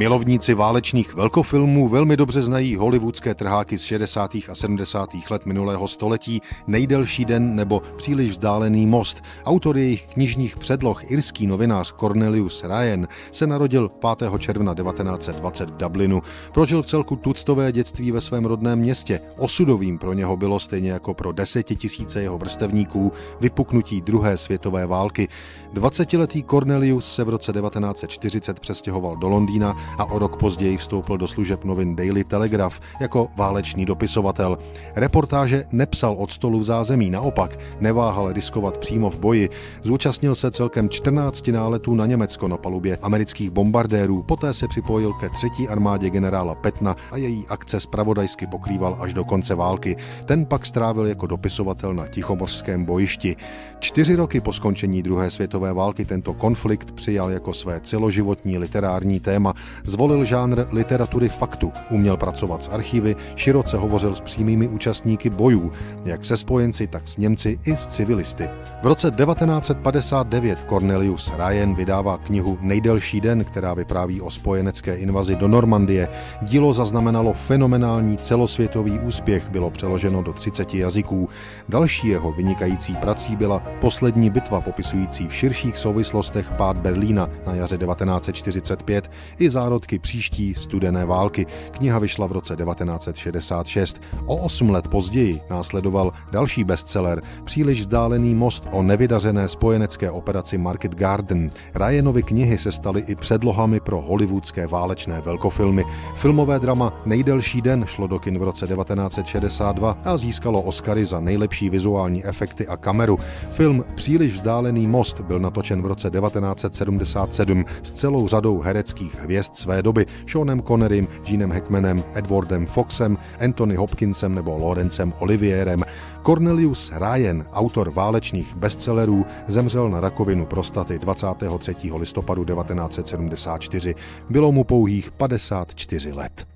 Milovníci válečných velkofilmů velmi dobře znají hollywoodské trháky z 60. a 70. let minulého století, Nejdelší den nebo Příliš vzdálený most. Autor jejich knižních předloh, irský novinář Cornelius Ryan, se narodil 5. června 1920 v Dublinu. Prožil v celku tuctové dětství ve svém rodném městě. Osudovým pro něho bylo stejně jako pro desetitisíce jeho vrstevníků vypuknutí druhé světové války. 20-letý Cornelius se v roce 1940 přestěhoval do Londýna a o rok později vstoupil do služeb novin Daily Telegraph jako válečný dopisovatel. Reportáže nepsal od stolu v zázemí, naopak neváhal riskovat přímo v boji. Zúčastnil se celkem 14 náletů na Německo na palubě amerických bombardérů, poté se připojil ke třetí armádě generála Petna a její akce spravodajsky pokrýval až do konce války. Ten pak strávil jako dopisovatel na Tichomořském bojišti. Čtyři roky po skončení druhé světové války tento konflikt přijal jako své celoživotní literární téma Zvolil žánr literatury faktu, uměl pracovat s archivy, široce hovořil s přímými účastníky bojů, jak se spojenci, tak s Němci i s civilisty. V roce 1959 Cornelius Ryan vydává knihu Nejdelší den, která vypráví o spojenecké invazi do Normandie. Dílo zaznamenalo fenomenální celosvětový úspěch, bylo přeloženo do 30 jazyků. Další jeho vynikající prací byla Poslední bitva popisující v širších souvislostech pád Berlína na jaře 1945 i zárodky příští studené války. Kniha vyšla v roce 1966. O osm let později následoval další bestseller Příliš vzdálený most o nevydařené spojenecké operaci Market Garden. Ryanovy knihy se staly i předlohami pro hollywoodské válečné velkofilmy. Filmové drama Nejdelší den šlo do kin v roce 1962 a získalo Oscary za nejlepší vizuální efekty a kameru. Film Příliš vzdálený most byl natočen v roce 1977 s celou řadou hereckých hvězd své doby Seanem Connerym, Jeanem Hackmanem, Edwardem Foxem, Anthony Hopkinsem nebo Lorencem Olivierem. Cornelius Ryan, autor válečných bestsellerů, zemřel na rakovinu prostaty 23. listopadu 1974. Bylo mu pouhých 54 let.